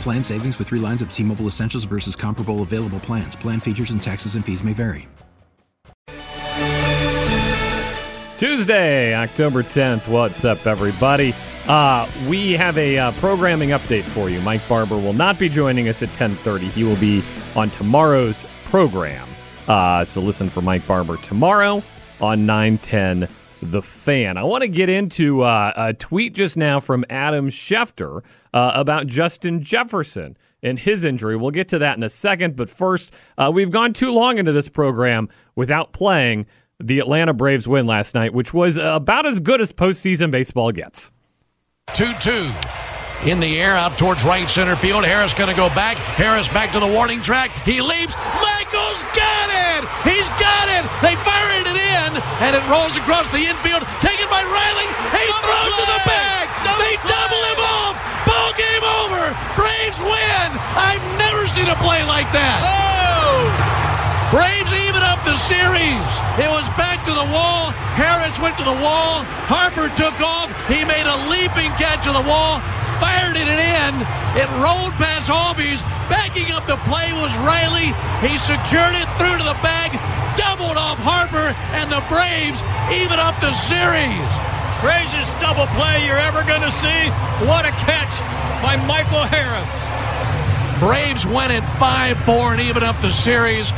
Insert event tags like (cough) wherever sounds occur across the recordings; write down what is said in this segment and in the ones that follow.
Plan savings with three lines of T Mobile Essentials versus comparable available plans. Plan features and taxes and fees may vary. Tuesday, October 10th. What's up, everybody? Uh, we have a uh, programming update for you. Mike Barber will not be joining us at 10:30. He will be on tomorrow's program. Uh, so listen for Mike Barber tomorrow on 910 The Fan. I want to get into uh, a tweet just now from Adam Schefter uh, about Justin Jefferson and his injury. We'll get to that in a second. But first, uh, we've gone too long into this program without playing the Atlanta Braves win last night, which was about as good as postseason baseball gets. 2 2. In the air out towards right center field. Harris going to go back. Harris back to the warning track. He leaps. Michael's got it. He's got it. They fired it in, and it rolls across the infield. Taken by Riley. He no throws play. to the bag. No they play. double him off. Ball game over. Braves win. I've never seen a play like that. Oh! Braves even up the series. It was back to the wall. Harris went to the wall. Harper took off. He made a leaping catch of the wall, fired it in. It rolled past Albies. Backing up the play was Riley. He secured it through to the bag, doubled off Harper, and the Braves even up the series. Craziest double play you're ever going to see. What a catch by Michael Harris. Braves win it 5 4 and even up the series.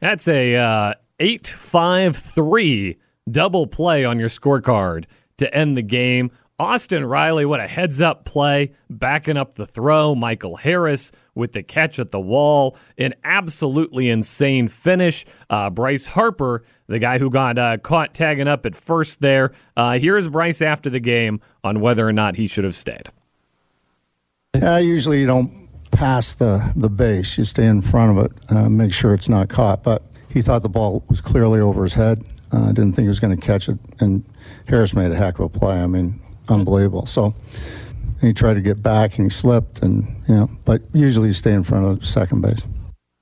That's a uh, 8 5 3 double play on your scorecard to end the game. Austin Riley, what a heads up play, backing up the throw. Michael Harris with the catch at the wall. An absolutely insane finish. Uh, Bryce Harper, the guy who got uh, caught tagging up at first there. Uh, here's Bryce after the game on whether or not he should have stayed. I usually don't pass the, the base. You stay in front of it, uh, make sure it's not caught. But he thought the ball was clearly over his head. Uh, didn't think he was going to catch it. And Harris made a heck of a play. I mean, unbelievable. So he tried to get back and he slipped. And, you know, but usually you stay in front of second base.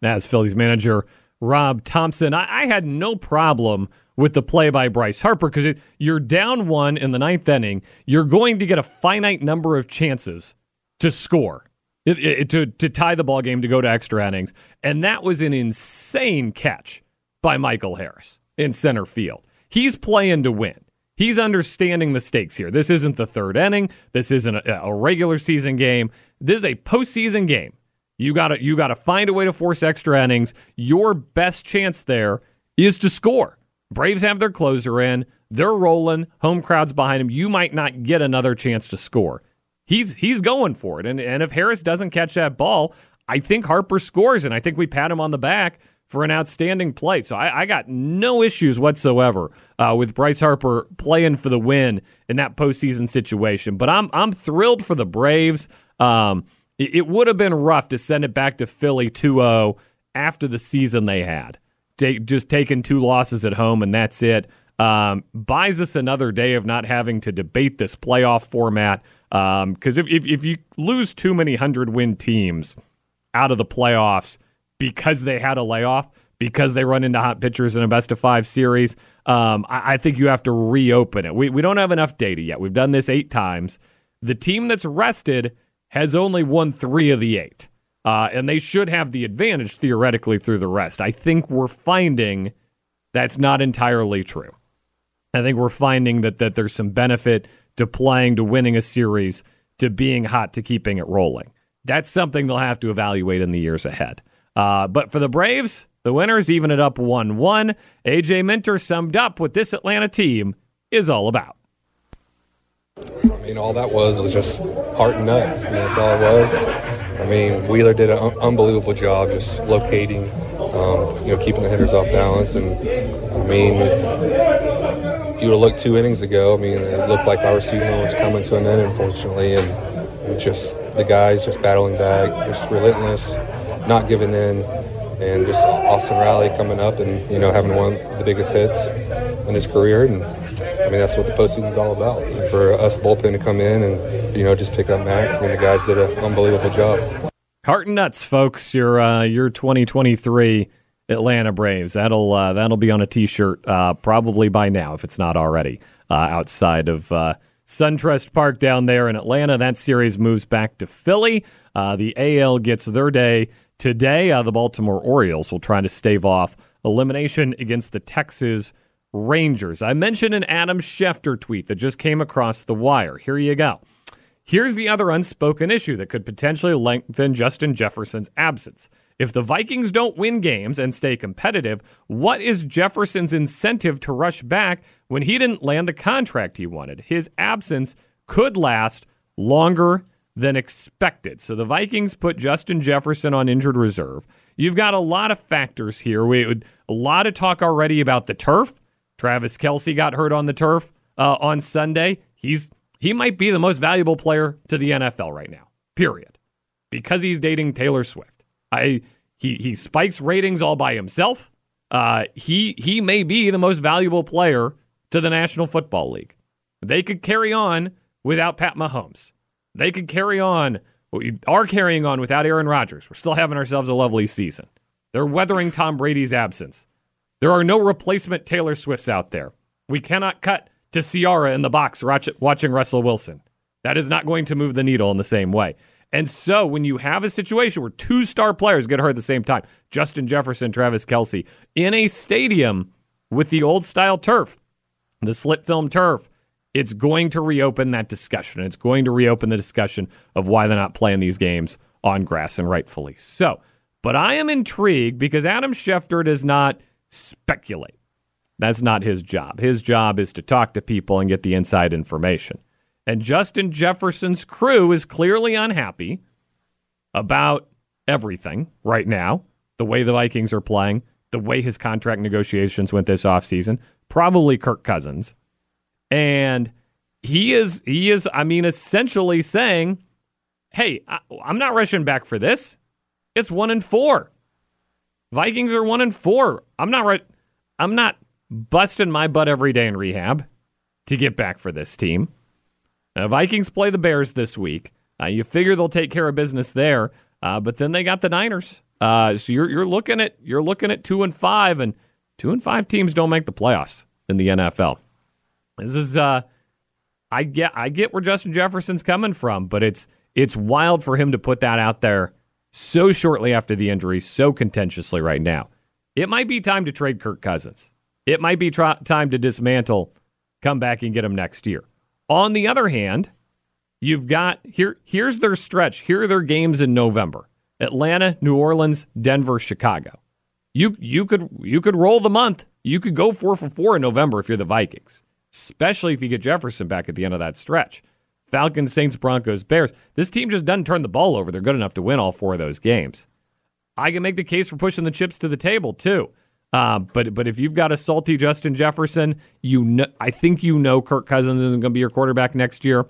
That's Phillies manager Rob Thompson. I, I had no problem with the play by Bryce Harper because you're down one in the ninth inning. You're going to get a finite number of chances to score it, it, to to tie the ball game to go to extra innings, and that was an insane catch by Michael Harris in center field. He's playing to win. He's understanding the stakes here. This isn't the third inning. This isn't a, a regular season game. This is a postseason game. You got to you got to find a way to force extra innings. Your best chance there is to score. Braves have their closer in. They're rolling. Home crowd's behind them. You might not get another chance to score he's he's going for it. And and if Harris doesn't catch that ball, I think Harper scores, and I think we pat him on the back for an outstanding play. So I, I got no issues whatsoever uh, with Bryce Harper playing for the win in that postseason situation. But I'm I'm thrilled for the Braves. Um, it, it would have been rough to send it back to Philly 2-0 after the season they had. Just taking two losses at home and that's it. Um, buys us another day of not having to debate this playoff format. Because um, if, if, if you lose too many hundred win teams out of the playoffs because they had a layoff, because they run into hot pitchers in a best of five series, um, I, I, think you have to reopen it. We, we don't have enough data yet. We've done this eight times. The team that's rested has only won three of the eight. Uh, and they should have the advantage theoretically through the rest. I think we're finding that's not entirely true. I think we're finding that that there's some benefit to playing, to winning a series, to being hot, to keeping it rolling. That's something they'll have to evaluate in the years ahead. Uh, but for the Braves, the winners even it up 1 1. AJ Minter summed up what this Atlanta team is all about. I mean, all that was was just heart and nuts. I mean, that's all it was. I mean, Wheeler did an un- unbelievable job just locating, um, you know, keeping the hitters off balance. And I mean, if, if you would have two innings ago, I mean, it looked like our season was coming to an end, unfortunately. And just the guys just battling back, just relentless, not giving in, and just Austin Riley coming up and you know having one of the biggest hits in his career. And I mean, that's what the postseason is all about. And for us bullpen to come in and you know just pick up Max, I mean, the guys did an unbelievable job. Heart and nuts, folks. Your uh, your 2023 Atlanta Braves. That'll uh, that'll be on a T-shirt uh, probably by now if it's not already uh, outside of uh, SunTrust Park down there in Atlanta. That series moves back to Philly. Uh, the AL gets their day today. Uh, the Baltimore Orioles will try to stave off elimination against the Texas Rangers. I mentioned an Adam Schefter tweet that just came across the wire. Here you go. Here's the other unspoken issue that could potentially lengthen Justin Jefferson's absence. If the Vikings don't win games and stay competitive, what is Jefferson's incentive to rush back when he didn't land the contract he wanted? His absence could last longer than expected. So the Vikings put Justin Jefferson on injured reserve. You've got a lot of factors here. We a lot of talk already about the turf. Travis Kelce got hurt on the turf uh, on Sunday. He's he might be the most valuable player to the NFL right now. Period. Because he's dating Taylor Swift. I he he spikes ratings all by himself. Uh, he he may be the most valuable player to the National Football League. They could carry on without Pat Mahomes. They could carry on. We are carrying on without Aaron Rodgers. We're still having ourselves a lovely season. They're weathering Tom Brady's absence. There are no replacement Taylor Swifts out there. We cannot cut to Ciara in the box watching Russell Wilson. That is not going to move the needle in the same way. And so when you have a situation where two star players get hurt at the same time, Justin Jefferson, Travis Kelce, in a stadium with the old style turf, the slit film turf, it's going to reopen that discussion. It's going to reopen the discussion of why they're not playing these games on grass and rightfully so. But I am intrigued because Adam Schefter does not speculate. That's not his job. His job is to talk to people and get the inside information. And Justin Jefferson's crew is clearly unhappy about everything right now the way the Vikings are playing, the way his contract negotiations went this offseason, probably Kirk Cousins. And he is, he is, I mean, essentially saying, hey, I, am not rushing back for this. It's one and four. Vikings are one and four. I'm not right. I'm not busting my butt every day in rehab to get back for this team. Uh, Vikings play the Bears this week. Uh, you figure they'll take care of business there, uh, but then they got the Niners. Uh, so you're you're looking at you're looking at two and five, and two and five teams don't make the playoffs in the NFL. This is uh, I get I get where Justin Jefferson's coming from, but it's it's wild for him to put that out there so shortly after the injury, so contentiously right now. It might be time to trade Kirk Cousins. It might be tr- time to dismantle, come back and get him next year. On the other hand, you've got here here's their stretch. Here are their games in November. Atlanta, New Orleans, Denver, Chicago. You you could you could roll the month. You could go 4 for 4 in November if you're the Vikings, especially if you get Jefferson back at the end of that stretch. Falcons, Saints, Broncos, Bears. This team just doesn't turn the ball over. They're good enough to win all four of those games. I can make the case for pushing the chips to the table too. Uh, but but if you've got a salty Justin Jefferson, you know, I think you know Kirk Cousins isn't going to be your quarterback next year.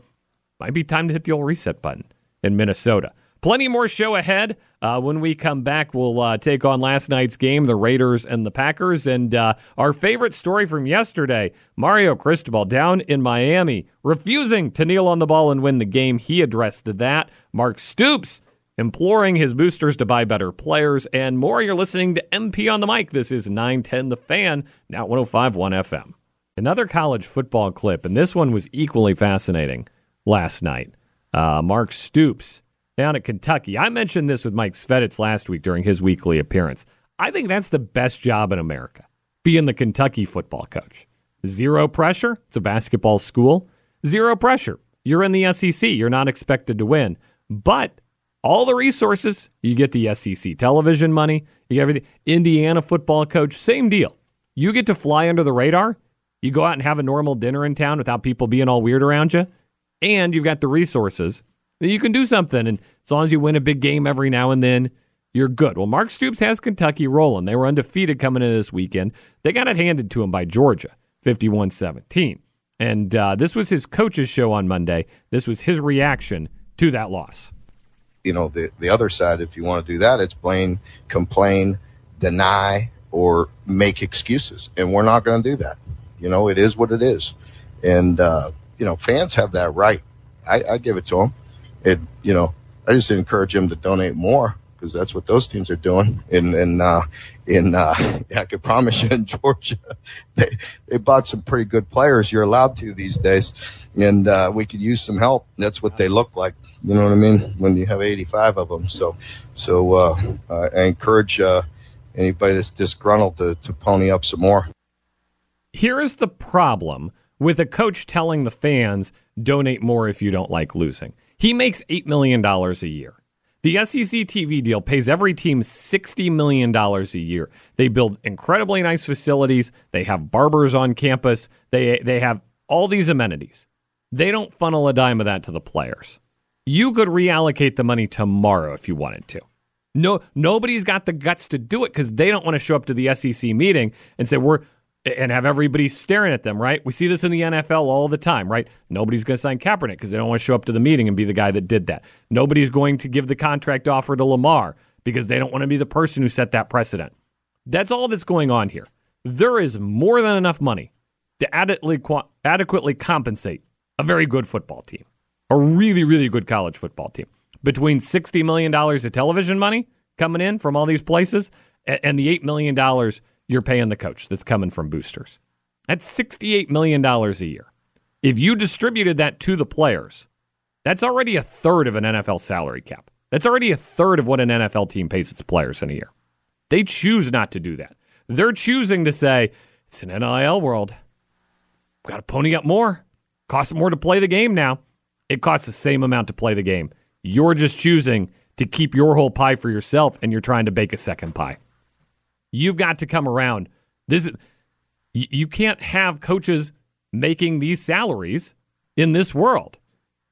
Might be time to hit the old reset button in Minnesota. Plenty more show ahead. Uh, when we come back, we'll uh, take on last night's game, the Raiders and the Packers. And uh, our favorite story from yesterday Mario Cristobal down in Miami, refusing to kneel on the ball and win the game. He addressed that. Mark Stoops imploring his boosters to buy better players and more. You're listening to MP on the mic. This is 910 The Fan, now 1051 FM. Another college football clip, and this one was equally fascinating last night. Uh, Mark Stoops down at Kentucky. I mentioned this with Mike Sveditz last week during his weekly appearance. I think that's the best job in America, being the Kentucky football coach. Zero pressure. It's a basketball school. Zero pressure. You're in the SEC. You're not expected to win. But all the resources. You get the SEC television money, you get everything. Indiana football coach, same deal. You get to fly under the radar. You go out and have a normal dinner in town without people being all weird around you. And you've got the resources you can do something. And as long as you win a big game every now and then, you're good. Well, Mark Stoops has Kentucky rolling. They were undefeated coming into this weekend. They got it handed to him by Georgia, 51 17. And uh, this was his coach's show on Monday. This was his reaction to that loss. You know, the, the other side, if you want to do that, it's blame, complain, deny, or make excuses. And we're not going to do that. You know, it is what it is. And, uh, you know, fans have that right. I, I give it to them. It, you know, I just encourage them to donate more because that's what those teams are doing. In in uh, in uh, (laughs) I can promise you in Georgia, (laughs) they they bought some pretty good players. You're allowed to these days, and uh, we could use some help. That's what they look like. You know what I mean? When you have 85 of them, so so uh, I encourage uh, anybody that's disgruntled to to pony up some more. Here is the problem with a coach telling the fans donate more if you don't like losing. He makes $8 million a year. The SEC TV deal pays every team $60 million a year. They build incredibly nice facilities. They have barbers on campus. They, they have all these amenities. They don't funnel a dime of that to the players. You could reallocate the money tomorrow if you wanted to. No, nobody's got the guts to do it because they don't want to show up to the SEC meeting and say we're and have everybody staring at them, right? We see this in the NFL all the time, right? Nobody's going to sign Kaepernick because they don't want to show up to the meeting and be the guy that did that. Nobody's going to give the contract offer to Lamar because they don't want to be the person who set that precedent. That's all that's going on here. There is more than enough money to adequately, adequately compensate a very good football team, a really, really good college football team. Between $60 million of television money coming in from all these places and the $8 million you're paying the coach that's coming from boosters. That's $68 million a year. If you distributed that to the players, that's already a third of an NFL salary cap. That's already a third of what an NFL team pays its players in a year. They choose not to do that. They're choosing to say, it's an NIL world. Got to pony up more. Costs more to play the game now. It costs the same amount to play the game. You're just choosing to keep your whole pie for yourself and you're trying to bake a second pie. You've got to come around. This is, you can't have coaches making these salaries in this world.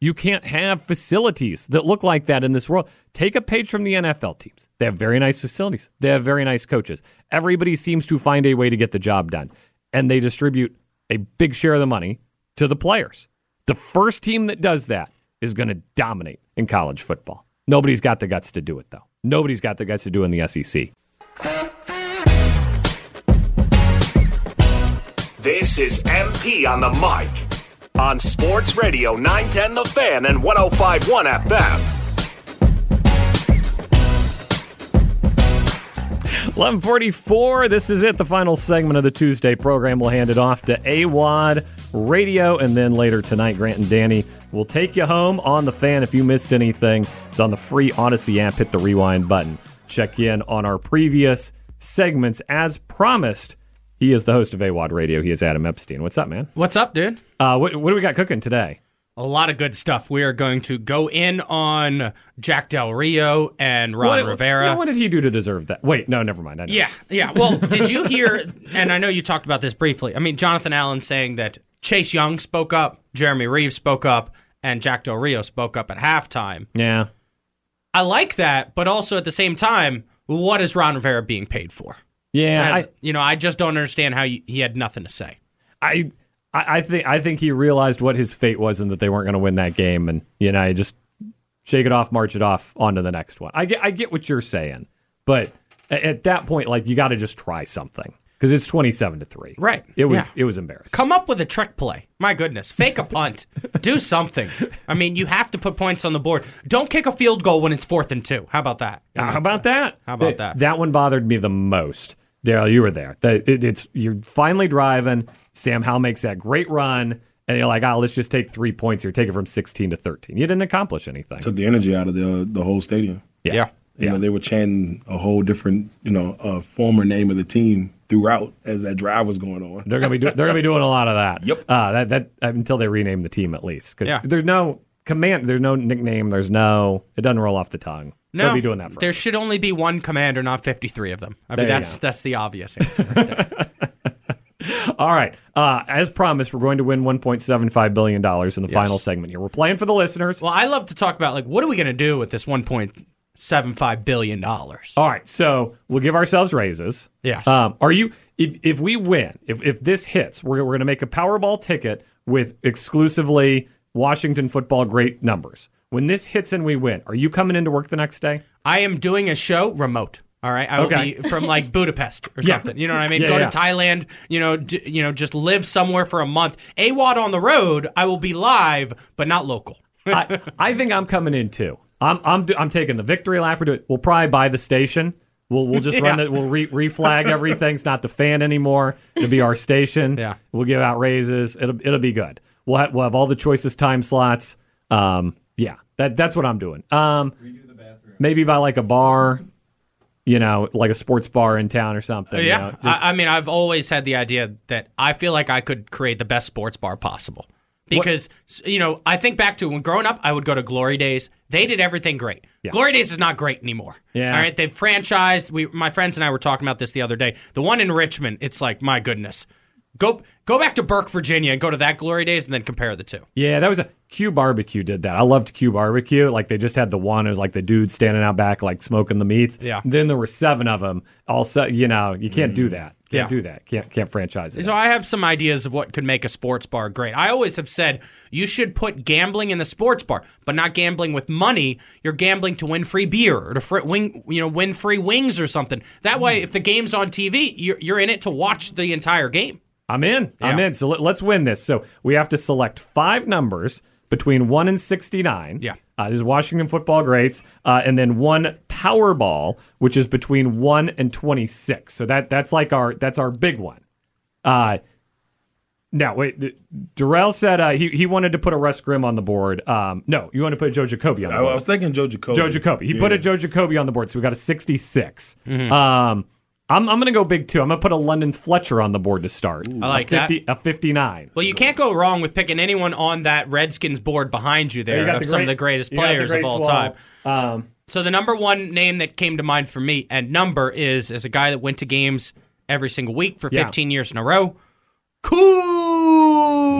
You can't have facilities that look like that in this world. Take a page from the NFL teams. They have very nice facilities. They have very nice coaches. Everybody seems to find a way to get the job done. And they distribute a big share of the money to the players. The first team that does that is going to dominate in college football. Nobody's got the guts to do it, though. Nobody's got the guts to do it in the SEC. This is MP on the mic on Sports Radio 910 The Fan and 1051 FM. 1144. This is it, the final segment of the Tuesday program. We'll hand it off to AWOD Radio, and then later tonight, Grant and Danny will take you home on the fan. If you missed anything, it's on the free Audacy app. Hit the rewind button. Check in on our previous segments as promised. He is the host of AWOD Radio. He is Adam Epstein. What's up, man? What's up, dude? Uh, what, what do we got cooking today? A lot of good stuff. We are going to go in on Jack Del Rio and Ron what, Rivera. What did he do to deserve that? Wait, no, never mind. Yeah, yeah. Well, did you hear? And I know you talked about this briefly. I mean, Jonathan Allen saying that Chase Young spoke up, Jeremy Reaves spoke up, and Jack Del Rio spoke up at halftime. Yeah. I like that, but also at the same time, what is Ron Rivera being paid for? Yeah, I, you know, I just don't understand how he, he had nothing to say. I, I think I think he realized what his fate was and that they weren't going to win that game, and you know, just shake it off, march it off, on to the next one. I get I get what you're saying, but at that point, like you got to just try something because it's twenty seven to three. Right. It was Yeah. it was embarrassing. Come up with a trick play. My goodness. Fake a punt. (laughs) Do something. I mean, you have to put points on the board. Don't kick a field goal when it's fourth and two. How about that? Uh, how about that? How about Th- that? That one bothered me the most. Daryl, you were there. That it, it's you're finally driving. Sam Howell makes that great run, and you're like, "Oh, let's just take three points here. Take it from 16 to 13." You didn't accomplish anything. took the energy out of the the whole stadium. Yeah. Yeah. You know, they were chanting a whole different, you know, uh, former name of the team throughout as that drive was going on. They're gonna be do- they're gonna be doing a lot of that. Yep. Uh, that that until they rename the team at least because Yeah. there's no command. There's no nickname. There's no. It doesn't roll off the tongue. No, They'll be doing that for. There should only be one commander, not 53 of them. I There mean, you that's that's the obvious answer. Right there. (laughs) All right. Uh, as promised, we're going to win 1.75 billion dollars in the Yes. final segment here. We're playing for the listeners. well, I love to talk about like what are we going to do with this 1.75 billion dollars? All right, so we'll give ourselves raises. Yes. Um, are you if if we win, if if this hits, we're we're going to make a Powerball ticket with exclusively Washington football great numbers. When this hits and we win, are you coming into work the next day? I am doing a show remote. All right, I will Okay. be from like Budapest or (laughs) Yeah. something. You know what I mean? Yeah, Go yeah. to Thailand. You know, d- you know, just live somewhere for a month. AWOD on the road. I will be live, but not local. I, I think I'm coming in too. I'm I'm do- I'm taking the victory lap. We're doing, we'll probably buy the station. We'll we'll just (laughs) run it. We'll re, reflag everything. It's not the fan anymore. It'll be our station. Yeah. We'll give out raises. It'll it'll be good. We'll have, we'll have all the choices time slots. Um, yeah, that that's what I'm doing. Um, maybe by like a bar, you know, like a sports bar in town or something. you yeah, know, just- I, I mean, I've always had the idea that I feel like I could create the best sports bar possible. Because you know, I think back to when growing up, I would go to Glory Days. They did everything great. Yeah. Glory Days is not great anymore. Yeah. All right, they've franchised. We, my friends and I were talking about this the other day. The one in Richmond, it's like my goodness. Go go back to Burke, Virginia, and go to that Glory Days, and then compare the two. Yeah, that was a Q Barbecue did that. I loved Q Barbecue. Like they just had the one. It was like the dude standing out back, like smoking the meats. Yeah. Then there were seven of them. Also, you know, you can't do mm. that. Can't Yeah. do that. Can't can't franchise it. So I have some ideas of what could make a sports bar great. I always have said you should put gambling in the sports bar, but not gambling with money. You're gambling to win free beer or to fr- win, you know, win free wings or something. That way, if the game's on TV, you're, you're in it to watch the entire game. I'm in. I'm in. So let, let's win this. So we have to select five numbers between one and sixty nine. Yeah. Uh, this is Washington football greats, uh, and then one Powerball, which is between one and twenty six. So that that's like our that's our big one. Uh, now wait, D- Darrell said uh, he he wanted to put a Russ Grimm on the board. Um, no, you want to put Joe Jacoby on the I, board. I was thinking Joe Jacoby. Joe Jacoby. He Yeah. put a Joe Jacoby on the board, so we got a 66. Mm-hmm. Um, I'm, I'm going to go big too. I'm going to put a London Fletcher on the board to start. I like a 50, A 59. Well, you can't go wrong with picking anyone on that Redskins board behind you You there got of the some great- of the greatest you got the players of all time. Um, So the number one name that came to mind for me and number is as a guy that went to games every single week for Yeah. 15 years in a row.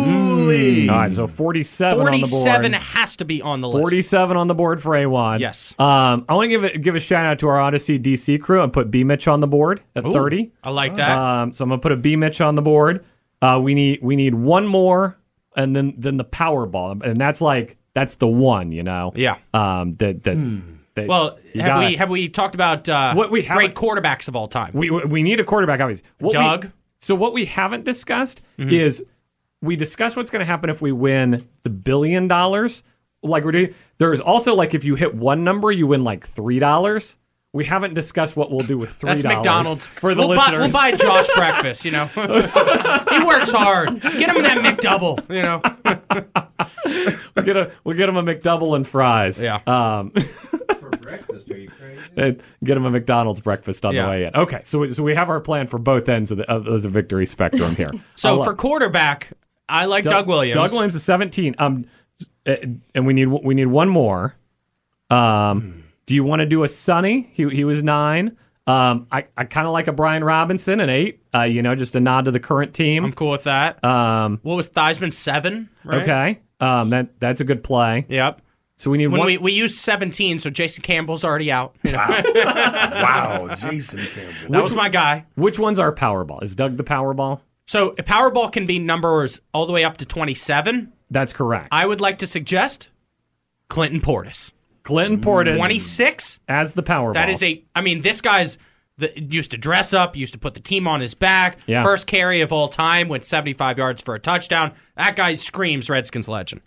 Cooley. all right, so 47, on the 47 board. has to be on the list. 47 on the board for A1. Yes. Um, I want to give a, give a shout out to our Audacy DC crew and put B Mitch on the board at Ooh, 30. I like that. Um, so I'm going to put a B Mitch on the board. Uh, we need we need one more and then then the Powerball, and that's like that's the one, you know. Yeah. Um, that that. that well, have gotta- we have we talked about uh, What we great haven't- quarterbacks of all time? We we need a quarterback, obviously. What we- Doug? so what we haven't discussed Mhm. is we discuss what's going to happen if we win the billion dollars. Like we're doing. There's also like if you hit one number, you win like three dollars. We haven't discussed what we'll do with three dollars. That's dollars McDonald's for the we'll Buy, listeners. we'll buy Josh breakfast. You know, (laughs) he works hard. Get him that McDouble. You know, (laughs) we'll get a we'll get him a McDouble and fries. Yeah. Um, (laughs) For breakfast, are you crazy? get him a McDonald's breakfast on Yeah. the way in. Okay, so we, so we have our plan for both ends of the of the victory spectrum here. so I'll- for quarterback, I like Doug- Doug Williams. Doug Williams is 17. Um, uh, and we need we need one more. Um, do you want to do a Sonny? He he was nine. Um, I, I kind of like a Brian Robinson an eight. Uh, you know, just a nod to the current team. I'm cool with that. Um, What was Theismann seven? Right? okay. Um, that that's a good play. Yep. So we need When one. we, we used 17, so Jason Campbell's already out. (laughs) You know? wow, Jason Campbell. that was my guy. which one's our Powerball? Is Doug the Powerball? So a Powerball can be numbers all the way up to 27. That's correct. I would like to suggest Clinton Portis. Clinton Portis 26? as the Powerball. That is a. I mean, this guy's the, used to dress up, used to put the team on his back. Yeah. First carry of all time, went 75 yards for a touchdown. That guy screams Redskins legend.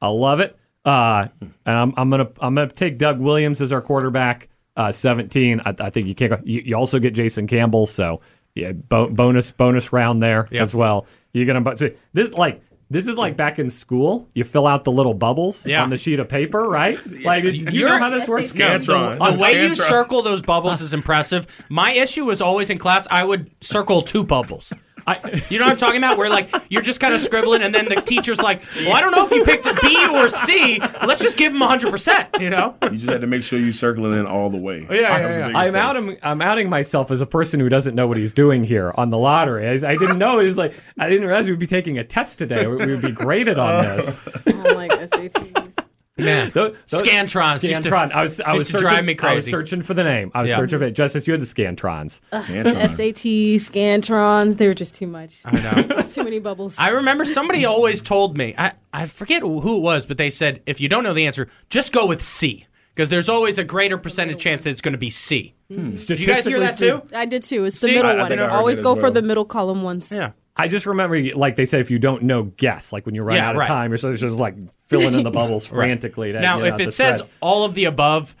I love it. Uh, and I'm, I'm gonna I'm gonna take Doug Williams as our quarterback. Uh, 17. I, I think you can't go. You, you also get Jason Campbell, so yeah, bo- bonus bonus round there Yeah. as well. You're gonna bu- so this like this is like back in school. You fill out the little bubbles Yeah. on the sheet of paper, right? (laughs) Like, do you know how this works? Scantron. The way you circle those bubbles is impressive. My issue was always in class, I would circle two bubbles. You know what I'm talking about? Where like you're just kind of scribbling, and then the teacher's like, "Well, I don't know if you picked a B or C. Let's just give him 100." percent You know? You just had to make sure you're circling in all the way. Yeah, yeah, That yeah. I'm thing. outing, I'm outing myself as a person who doesn't know what he's doing here on the lottery. I, I didn't know. It was like I didn't realize we'd be taking a test today. We we would be graded on this. (laughs) Oh, like SATs. Man, Those- those- Scantrons used to- Scantron. I was. I was to searching, drive me crazy. I was searching for the name. I was Yeah. searching for it. Justice, you had the Scantrons. SAT, Scantrons, they were just too much. I know. (laughs) too many bubbles. I remember somebody always told me, I, I forget who it was, but they said, if you don't know the answer, just go with C. Because there's always a greater percentage chance that it's going to be C. Hmm. Did you guys hear that too? I did too. It's the See? middle I- I one. I Always it as go for the middle column ones. Yeah. I just remember, like they say, if you don't know, guess. Like when you run Yeah, out of right. time, you're just like filling in the bubbles (laughs) Right. frantically. To, Now, you know, if it says spread. all of the above,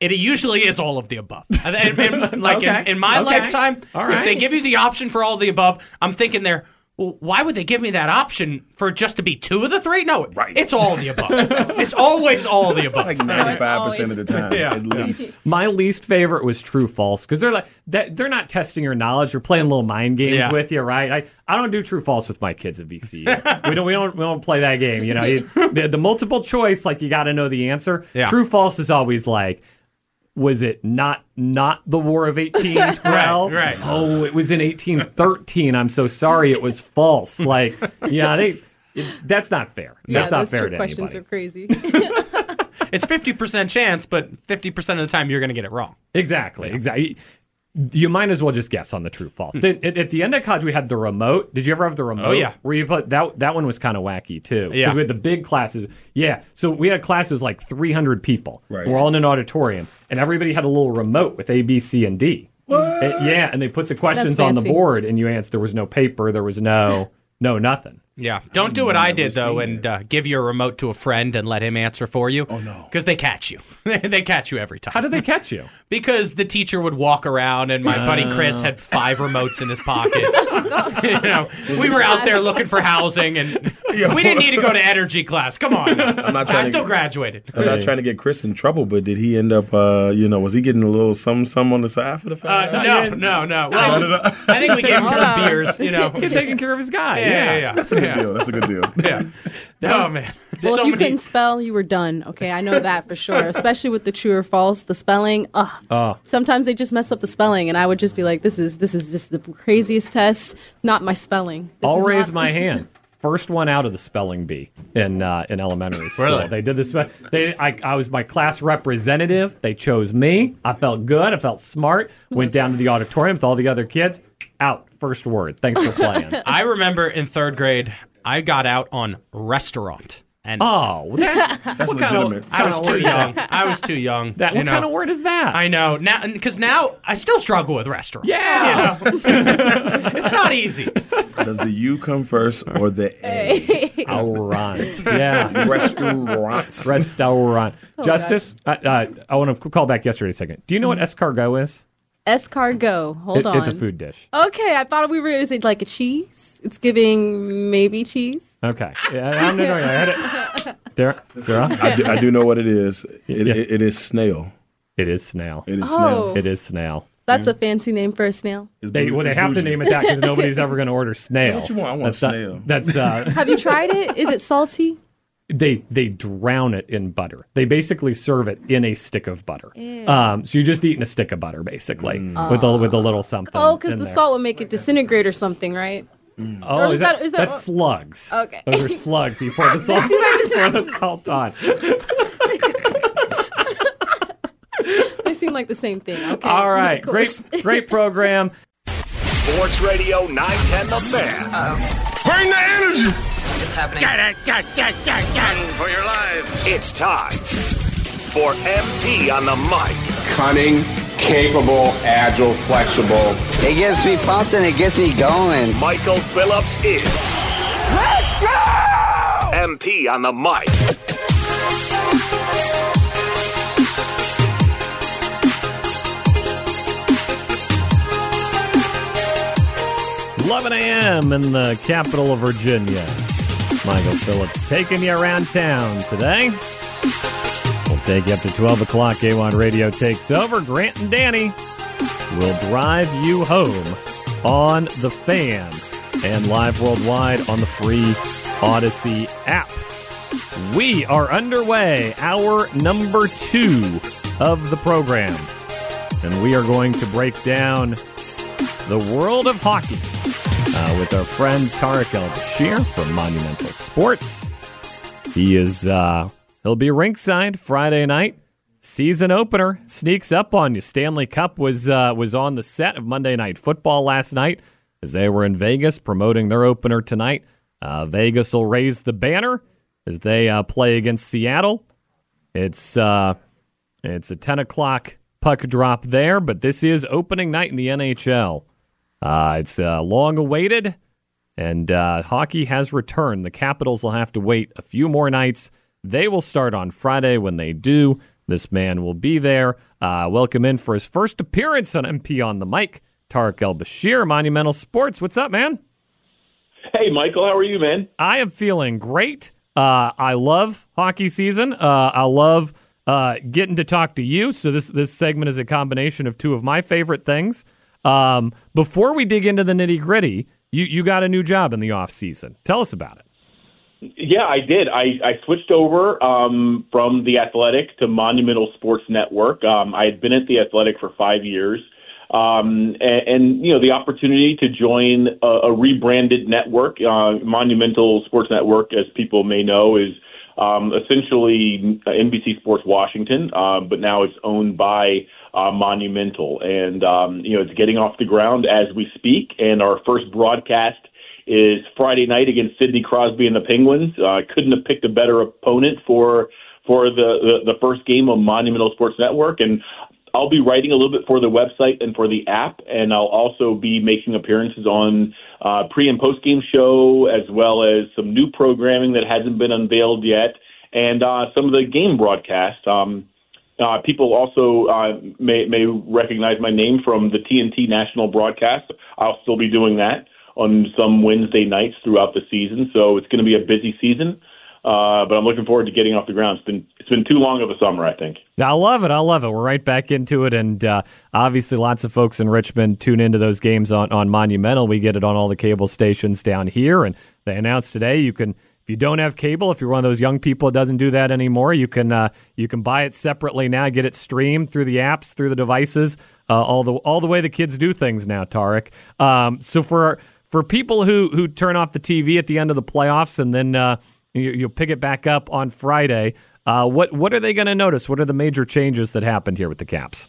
it usually is all of the above. (laughs) Like in, Okay. in my Okay. lifetime, All if they give you the option for all of the above, I'm thinking there. Well, why would they give me that option for just to be two of the three? No, it's all of the above. (laughs) it's always all of the above. Like 95% of the time, Yeah. at least. (laughs) My least favorite was true false because they're like that, they're not testing your knowledge. They're playing little mind games Yeah. with you, right? I, I don't do true false with my kids at VCU. we don't we don't we don't play that game. You know, You- the, the multiple choice like you got to know the answer. Yeah. True false is always like. Was it not not the War of 1812? (laughs) Right, right. Oh, it was in 1813. I'm so sorry. It was false. Like, yeah, they. it- that's not fair. Yeah, That's not those fair to questions anybody. are crazy. It's 50% chance, but 50% of the time you're going to get it wrong. Exactly. Exactly. You might as well just guess on the true false. Then at, at the end of college, we had the remote. Did you ever have the remote? Hmm. Oh, yeah. Where you put that? That one was kind of wacky too. Yeah. We had the big classes. Yeah. So we had classes like 300 people. Right. We're all in an auditorium, and everybody had a little remote with A, B, C, and D. What? yeah, and they put the questions on the board, and you answered. There was no paper. There was no no nothing. Yeah. Don't do what I did, though, and uh, give your remote to a friend and let him answer for you. Oh, no. Because they catch you. (laughs) they catch you every time. How did they catch you? (laughs) Because the teacher would walk around, and my buddy Chris had five remotes in his pocket. (laughs) you know, we were out there looking for housing, and we didn't need to go to energy class. Come on, (laughs) I'm not I trying to still get- graduated. I'm not trying to get Chris in trouble, but did he end up, uh, you know, was he getting a little some some on the side for the Uh, family? no, no, no. Well, no, no. I think we gave him some (laughs) beers. You know, He's taking care of his guy. Yeah, yeah, yeah. That's a good Yeah. deal. That's a good deal. Yeah. (laughs) Oh man. Well, so if you many. couldn't spell, you were done. Okay, I know that for sure. Especially with the true or false, the spelling. Ugh. Oh. Sometimes they just mess up the spelling, and I would just be like, "This is this is just the craziest test, not my spelling." This I'll is raise not- my hand. First one out of the spelling bee in uh, in elementary school. Really? They did this. They I, I was my class representative. They chose me. I felt good. I felt smart. Went down to the auditorium with all the other kids. Out. First word. Thanks for playing. (laughs) I remember in third grade, I got out on restaurant. And oh, that's (laughs) That's what kind of- legitimate. I was too word is that? young. I was too young. That you what know. kind of word is that? I know now because now I still struggle with restaurant. yeah. you know? (laughs) it's not easy. Does the U come first or the (laughs) A? Restaurant. Yeah. Restaurant. Restaurant. Oh, Justice. Uh, uh, I want to call back yesterday a second. Do you know what escargot is? Escargot. Hold It- on. It's a food dish. Okay, I thought we were. Is it like a cheese? It's giving maybe cheese. Okay. Yeah, I don't know. I had it. (laughs) There, there. I do, I do know what it is. It, Yeah. it, it is snail. It is snail. It is Oh. snail. It is snail. That's a fancy name for a snail. It's They bougie- well, they it's have to bougie. name it that because (laughs) nobody's ever going to order snail. What you want? I want that's not- snail. that's uh, (laughs) Have you tried it? Is it salty? they they drown it in butter. They basically serve it in a stick of butter. Um, so you're just eating a stick of butter basically with a with a little something. Oh, because in the there. salt would make it disintegrate or something, right? Mm. Oh, oh, is is that, that- is that that's what- slugs. Oh, okay. those are (laughs) slugs. You pour the salt, (laughs) pour the salt on. (laughs) They seem like the same thing. Okay. All right, great great program. Sports Radio 910 The Fan. Bring the energy. It's happening. Get it mm, for your lives. It's time for MP on the mic. cunning, capable, agile, flexible. It gets me pumped and it gets me going. Michael Phillips is. Let's go! MP on the mic. 11 a.m. in the capital of Virginia. Michael Phillips taking you around town today. Take you up to 12 o'clock. A1 Radio takes over. Grant and Danny will drive you home on the fan. and live worldwide on the free Audacy app. We are underway, hour number two of the program. And we are going to break down the world of hockey uh, with our friend Tarik El-Bashir from Monumental Sports. He is uh, he'll be ringside Friday night. Season opener sneaks up on you. Stanley Cup was uh, was on the set of Monday Night Football last night as they were in Vegas promoting their opener tonight. Uh, Vegas will raise the banner as they uh, play against Seattle. It's uh, it's a ten o'clock puck drop there, but this is opening night in the NHL. Uh, it's uh, long awaited, and hockey has returned. The Capitals will have to wait a few more nights. They will start on Friday. When they do, this man will be there. Uh, welcome in for his first appearance on MP on the mic, Tarik El-Bashir, Monumental Sports. What's up, man? Hey, Michael, how are you, man? I am feeling great. Uh, I love hockey season. Uh, I love uh, getting to talk to you. So this this segment is a combination of two of my favorite things. Um, before we dig into the nitty gritty, you you got a new job in the off season. Tell us about it. Yeah, I did. I, I switched over um, from the Athletic to Monumental Sports Network. Um, I had been at the Athletic for five years. Um, and, and, you know, the opportunity to join a, a rebranded network, uh, Monumental Sports Network, as people may know, is um, essentially NBC Sports Washington, uh, but now it's owned by uh, Monumental. And, um, you know, it's getting off the ground as we speak. And our first broadcast is Friday night against Sidney Crosby and the Penguins. Uh, couldn't have picked a better opponent for for the, the, the first game of Monumental Sports Network. And I'll be writing a little bit for the website and for the app, and I'll also be making appearances on uh, pre and post game show, as well as some new programming that hasn't been unveiled yet, and uh, some of the game broadcasts. Um, uh, people also uh, may, may recognize my name from the TNT national broadcast. I'll still be doing that on some Wednesday nights throughout the season, so it's going to be a busy season. Uh, but I'm looking forward to getting off the ground. It's been it's been too long of a summer, I think. I love it. I love it. We're right back into it, and uh, obviously, lots of folks in Richmond tune into those games on on Monumental. We get it on all the cable stations down here, and they announced today you can. If you don't have cable, if you're one of those young people that doesn't do that anymore, you can uh, you can buy it separately now. Get it streamed through the apps, through the devices, uh, all the all the way the kids do things now. Tarik. Um, so for for people who who turn off the TV at the end of the playoffs and then uh, you, will pick it back up on Friday. Uh, what what are they going to notice? What are the major changes that happened here with the Caps?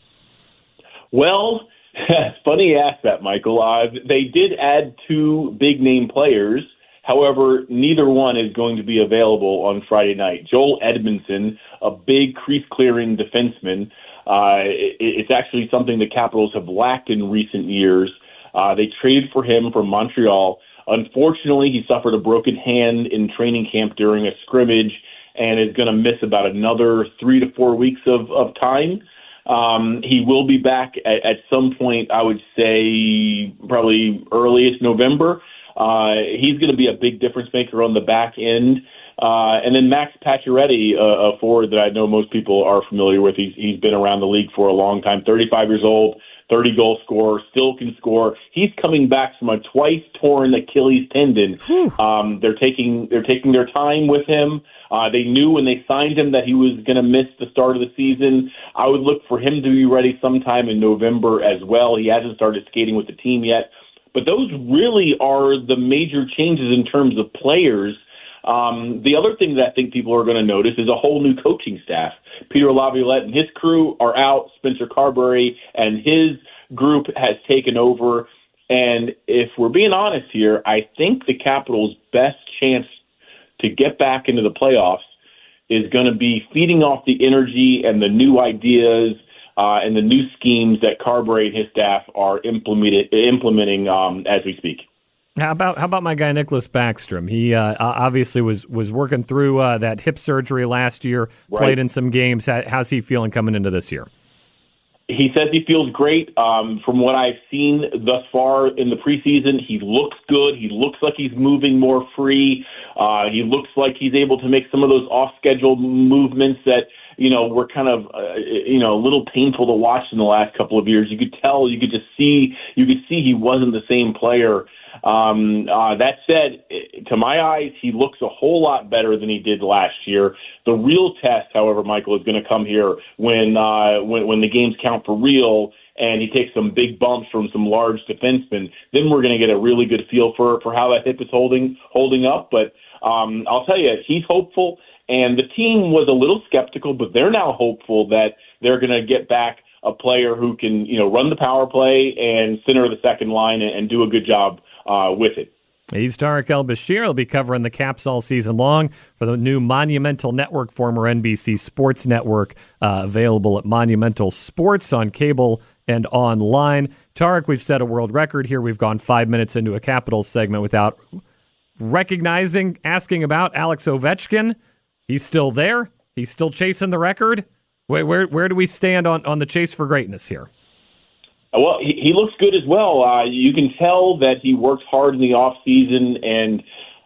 Well, (laughs) funny you ask that, Michael. Uh, they did add two big name players. However, neither one is going to be available on Friday night. Joel Edmondson, a big crease clearing defenseman, uh, it, it's actually something the Capitals have lacked in recent years. Uh, they traded for him from Montreal. Unfortunately, he suffered a broken hand in training camp during a scrimmage and is going to miss about another three to four weeks of, of time. Um, he will be back at, at some point, I would say probably earliest November. Uh, he's going to be a big difference maker on the back end. Uh, and then Max Pacioretty, uh, a forward that I know most people are familiar with. He's, he's been around the league for a long time, 35 years old, 30 goal scorer, still can score. He's coming back from a twice torn Achilles tendon. Um, they're taking they're taking their time with him. Uh, they knew when they signed him that he was going to miss the start of the season. I would look for him to be ready sometime in November as well. He hasn't started skating with the team yet. But those really are the major changes in terms of players. Um, the other thing that I think people are going to notice is a whole new coaching staff. Peter Laviolette and his crew are out. Spencer Carbery and his group has taken over. And if we're being honest here, I think the Capitals' best chance to get back into the playoffs is going to be feeding off the energy and the new ideas uh, and the new schemes that Carbery and his staff are implementing um, as we speak. How about how about my guy Nicklas Backstrom? He uh, obviously was was working through uh, that hip surgery last year. Right. Played in some games. How's he feeling coming into this year? He says he feels great. Um, from what I've seen thus far in the preseason, he looks good. He looks like he's moving more free. Uh, he looks like he's able to make some of those off-schedule movements that you know were kind of uh, you know a little painful to watch in the last couple of years. You could tell, you could just see, you could see he wasn't the same player Um, uh, that said, to my eyes, he looks a whole lot better than he did last year. The real test, however, Michael, is going to come here when, uh, when when the games count for real and he takes some big bumps from some large defensemen. Then we're going to get a really good feel for for how that hip is holding holding up. But um, I'll tell you, he's hopeful, and the team was a little skeptical, but they're now hopeful that they're going to get back a player who can you know run the power play and center the second line and, and do a good job uh, with it. He's Tarik El-Bashir. He'll be covering the Caps all season long for the new Monumental Network, former NBC Sports Network, uh, available at Monumental Sports on cable and online. Tarik, we've set a world record here. We've gone five minutes into a Capitals segment without recognizing, asking about Alex Ovechkin. He's still there. He's still chasing the record. Where, where do we stand on, on the chase for greatness here? Well, he, he looks good as well. Uh, you can tell that he works hard in the off season, and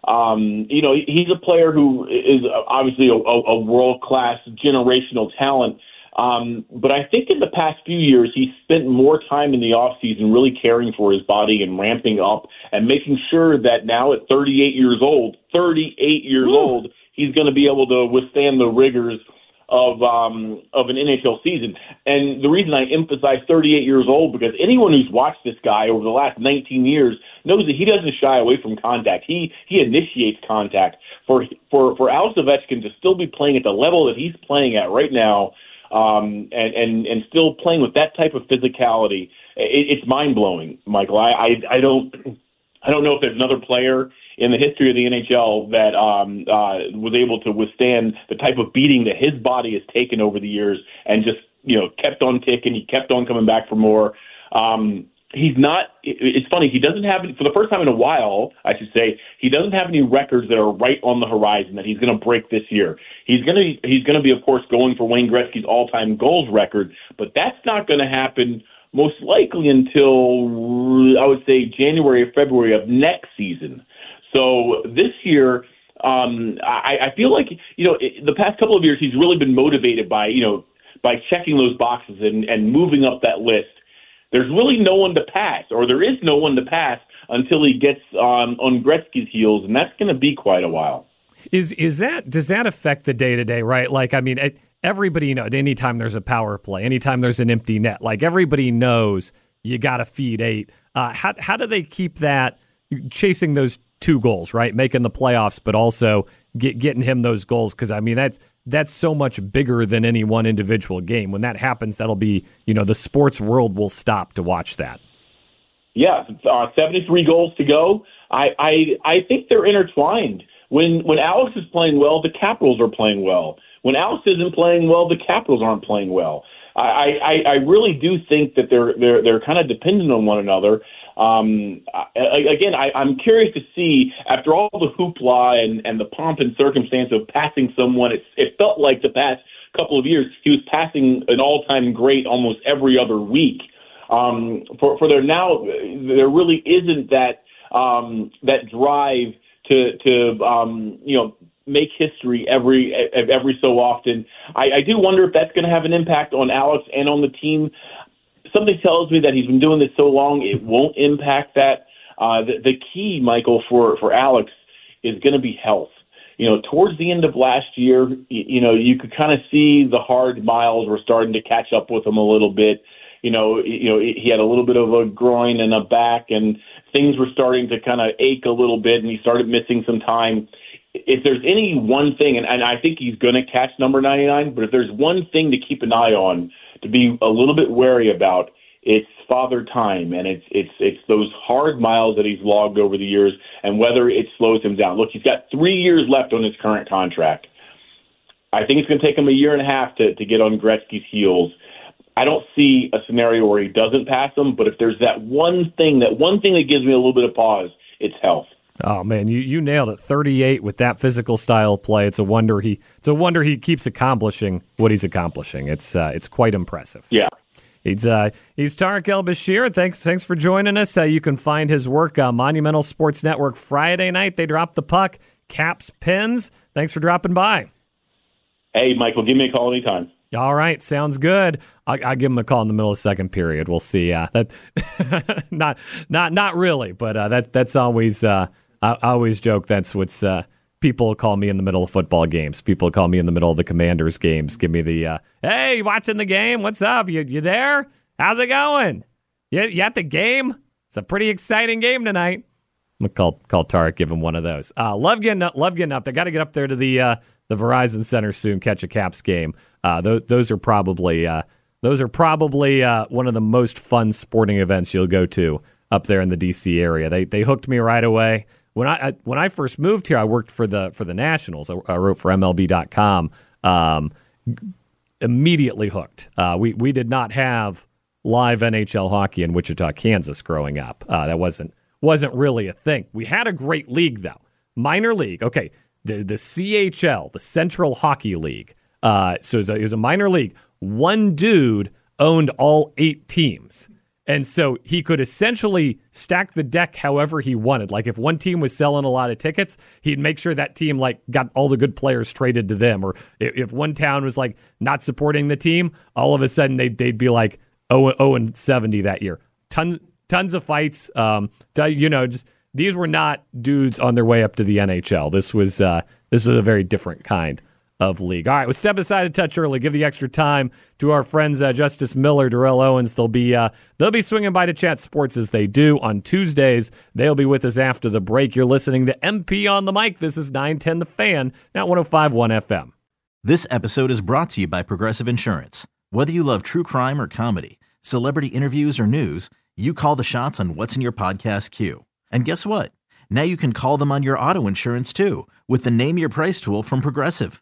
um, you know he's a player who is obviously a, a, a world class generational talent. Um, but I think in the past few years, he's spent more time in the off season really caring for his body and ramping up and making sure that now at 38 years old, 38 years Ooh. old, he's going to be able to withstand the rigors of um, of an NHL season. And the reason I emphasize 38 years old because anyone who's watched this guy over the last 19 years knows that he doesn't shy away from contact. He he initiates contact. For for for Alex Ovechkin to still be playing at the level that he's playing at right now, um, and and and still playing with that type of physicality, it, it's mind blowing, Michael. I, I I don't I don't know if there's another player in the history of the NHL that um, uh, was able to withstand the type of beating that his body has taken over the years and just you know kept on ticking. He kept on coming back for more. Um, he's not. It's funny. He doesn't have for the first time in a while. I should say he doesn't have any records that are right on the horizon that he's going to break this year. He's going to he's going to be of course going for Wayne Gretzky's all-time goals record, but that's not going to happen most likely until I would say January or February of next season. So this year, um, I, I feel like you know it, the past couple of years he's really been motivated by you know by checking those boxes and, and moving up that list. There's really no one to pass, or there is no one to pass until he gets um, on Gretzky's heels, and that's going to be quite a while. Is is that does that affect the day to day? Right, like I mean, everybody knows. Anytime there's a power play, anytime there's an empty net, like everybody knows you got to feed eight. Uh, how how do they keep that chasing those two goals, right? Making the playoffs, but also get, getting him those goals because I mean that's that's so much bigger than any one individual game. When that happens, that'll be you know the sports world will stop to watch that. Yeah, uh, seventy three goals to go. I, I I think they're intertwined. When when Alex is playing well, the Capitals are playing well. When Alex isn't playing well, the Capitals aren't playing well. I, I, I really do think that they're they're they're kind of dependent on one another. Um, again, I, I'm curious to see after all the hoopla and, and the pomp and circumstance of passing someone, it, it felt like the past couple of years he was passing an all-time great almost every other week. Um, for for there now, there really isn't that um, that drive to to um, you know make history every every so often. I, I do wonder if that's going to have an impact on Alex and on the team something tells me that he's been doing this so long, it won't impact that. Uh, the, the key, Michael, for, for Alex is going to be health. You know, towards the end of last year, you, you know, you could kind of see the hard miles were starting to catch up with him a little bit. You know, you know, he had a little bit of a groin and a back, and things were starting to kind of ache a little bit, and he started missing some time. If there's any one thing, and, and I think he's going to catch number 99, but if there's one thing to keep an eye on to be a little bit wary about. It's father time, and it's it's it's those hard miles that he's logged over the years, and whether it slows him down. Look, he's got three years left on his current contract. I think it's going to take him a year and a half to to get on Gretzky's heels. I don't see a scenario where he doesn't pass him, but if there's that one thing, that one thing that gives me a little bit of pause, it's health. Oh man, you, you nailed it. 38 with that physical style of play. It's a wonder he it's a wonder he keeps accomplishing what he's accomplishing. It's uh, it's quite impressive. Yeah. He's uh, he's Tarik El-Bashir. Thanks thanks for joining us. Uh, you can find his work on Monumental Sports Network Friday night. They drop the puck, caps, Pens. Thanks for dropping by. Hey, Michael, give me a call anytime. All right, sounds good. I, will give him a call in the middle of the second period. We'll see. Uh, that (laughs) not not not really, but uh, that that's always. Uh, I, I, always joke that's what's. Uh, people call me in the middle of football games. People call me in the middle of the Commanders games. Give me the uh, hey, watching the game. What's up? You you there? How's it going? You, you at the game? It's a pretty exciting game tonight. I'm gonna call call Tarik, give him one of those. Uh, love getting up, love getting up there. Got to get up there to the uh, the Verizon Center soon. Catch a Caps game. Uh, th- those are probably uh, those are probably uh, one of the most fun sporting events you'll go to up there in the DC area. They they hooked me right away when I, I when I first moved here. I worked for the for the Nationals. I, I wrote for MLB.com. Um, immediately hooked. Uh, we we did not have live NHL hockey in Wichita, Kansas, growing up. Uh, that wasn't wasn't really a thing. We had a great league though, minor league. Okay, the the CHL, the Central Hockey League. Uh, so it was, a, it was a minor league. One dude owned all eight teams. And so he could essentially stack the deck however he wanted. Like if one team was selling a lot of tickets, he'd make sure that team like got all the good players traded to them. Or if one town was like not supporting the team, all of a sudden they'd, they'd be like 0, 0 and 70 that year. Tons tons of fights. Um, you know, just these were not dudes on their way up to the NHL. This was uh, this was a very different kind of league. All right, we'll step aside a touch early. Give the extra time to our friends uh, Justice Miller, Darrell Owens. They'll be uh, they'll be swinging by to chat sports as they do on Tuesdays. They'll be with us after the break. You're listening to MP on the mic. This is 910 The Fan, now 105.1 FM. This episode is brought to you by Progressive Insurance. Whether you love true crime or comedy, celebrity interviews or news, you call the shots on what's in your podcast queue. And guess what? Now you can call them on your auto insurance too with the Name Your Price tool from Progressive.